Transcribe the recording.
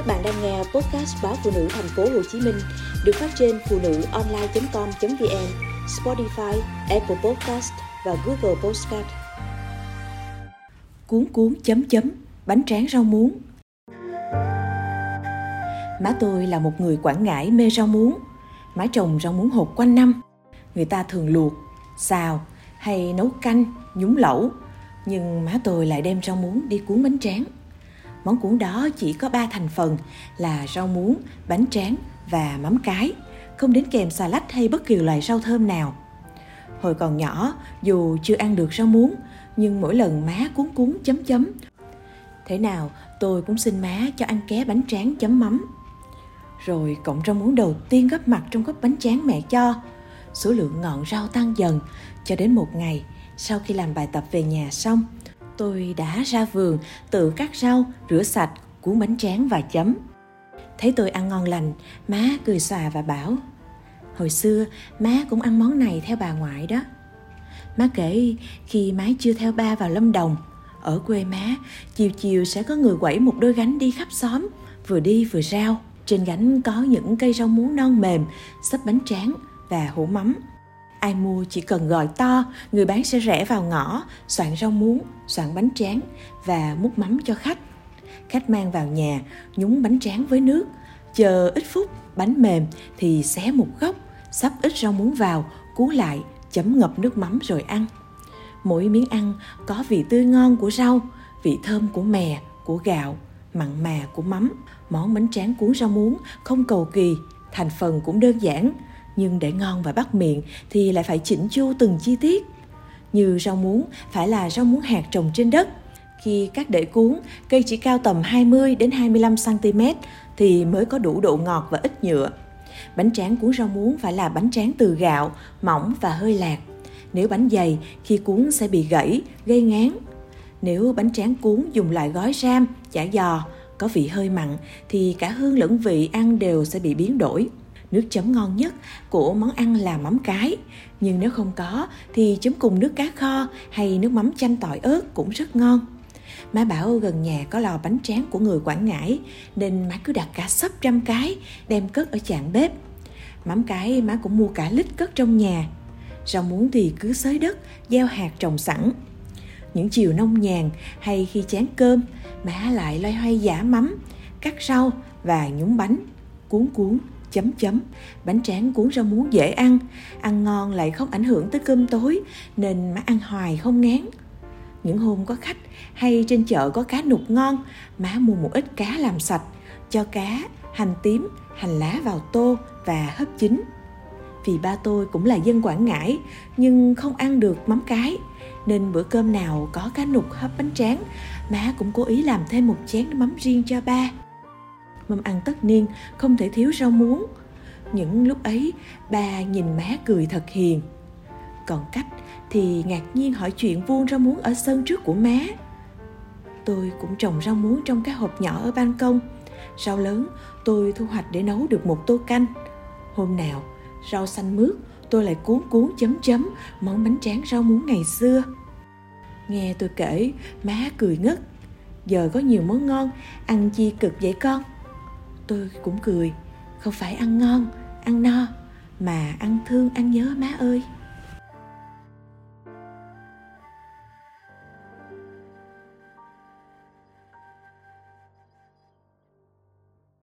Các bạn đang nghe podcast báo phụ nữ thành phố Hồ Chí Minh được phát trên phụ nữ online.com.vn, Spotify, Apple Podcast và Google Podcast. Cuốn cuốn chấm chấm bánh tráng rau muống. Má tôi là một người Quảng Ngãi mê rau muống. Má trồng rau muống hột quanh năm. Người ta thường luộc, xào hay nấu canh, nhúng lẩu. Nhưng má tôi lại đem rau muống đi cuốn bánh tráng. Món cuốn đó chỉ có 3 thành phần là rau muống, bánh tráng và mắm cái, không đến kèm xà lách hay bất kỳ loại rau thơm nào. Hồi còn nhỏ, dù chưa ăn được rau muống, nhưng mỗi lần má cuốn cuốn chấm chấm, thế nào tôi cũng xin má cho ăn ké bánh tráng chấm mắm. Rồi cộng rau muống đầu tiên gấp mặt trong góc bánh tráng mẹ cho. Số lượng ngọn rau tăng dần, cho đến một ngày, sau khi làm bài tập về nhà xong, tôi đã ra vườn tự cắt rau, rửa sạch, cuốn bánh tráng và chấm. Thấy tôi ăn ngon lành, má cười xòa và bảo Hồi xưa má cũng ăn món này theo bà ngoại đó. Má kể khi má chưa theo ba vào Lâm Đồng, ở quê má, chiều chiều sẽ có người quẩy một đôi gánh đi khắp xóm, vừa đi vừa rau. Trên gánh có những cây rau muống non mềm, sắp bánh tráng và hũ mắm. Ai mua chỉ cần gọi to, người bán sẽ rẽ vào ngõ, soạn rau muống, soạn bánh tráng và múc mắm cho khách. Khách mang vào nhà, nhúng bánh tráng với nước. Chờ ít phút, bánh mềm thì xé một góc, sắp ít rau muống vào, cuốn lại, chấm ngập nước mắm rồi ăn. Mỗi miếng ăn có vị tươi ngon của rau, vị thơm của mè, của gạo, mặn mà của mắm. Món bánh tráng cuốn rau muống không cầu kỳ, thành phần cũng đơn giản, nhưng để ngon và bắt miệng thì lại phải chỉnh chu từng chi tiết. Như rau muống phải là rau muống hạt trồng trên đất. Khi cắt để cuốn, cây chỉ cao tầm 20 đến 25 cm thì mới có đủ độ ngọt và ít nhựa. Bánh tráng cuốn rau muống phải là bánh tráng từ gạo, mỏng và hơi lạc. Nếu bánh dày, khi cuốn sẽ bị gãy, gây ngán. Nếu bánh tráng cuốn dùng loại gói ram, chả giò, có vị hơi mặn thì cả hương lẫn vị ăn đều sẽ bị biến đổi. Nước chấm ngon nhất của món ăn là mắm cái, nhưng nếu không có thì chấm cùng nước cá kho hay nước mắm chanh tỏi ớt cũng rất ngon. Má bảo gần nhà có lò bánh tráng của người Quảng Ngãi nên má cứ đặt cả sắp trăm cái đem cất ở chạn bếp. Mắm cái má cũng mua cả lít cất trong nhà. Rau muốn thì cứ xới đất, gieo hạt trồng sẵn. Những chiều nông nhàn hay khi chán cơm, má lại loay hoay giả mắm, cắt rau và nhúng bánh, cuốn cuốn chấm chấm. Bánh tráng cuốn rau muống dễ ăn ăn ngon lại không ảnh hưởng tới cơm tối, nên má ăn hoài không ngán. Những hôm có khách hay trên chợ có cá nục ngon, má mua một ít cá làm sạch, cho cá, hành tím, hành lá vào tô và hấp chín. Vì ba tôi cũng là dân quảng ngãi, nhưng không ăn được mắm cái, nên bữa cơm nào có cá nục hấp bánh tráng, má cũng cố ý làm thêm một chén mắm riêng cho ba mâm ăn tất niên, không thể thiếu rau muống. Những lúc ấy bà nhìn má cười thật hiền. Còn cách thì ngạc nhiên hỏi chuyện vuông rau muống ở sân trước của má. Tôi cũng trồng rau muống trong cái hộp nhỏ ở ban công. Rau lớn, tôi thu hoạch để nấu được một tô canh. Hôm nào, rau xanh mướt, tôi lại cuốn cuốn chấm chấm món bánh tráng rau muống ngày xưa. Nghe tôi kể, má cười ngất. Giờ có nhiều món ngon, ăn chi cực vậy con? Tôi cũng cười. Không phải ăn ngon, ăn no, mà ăn thương, ăn nhớ má ơi.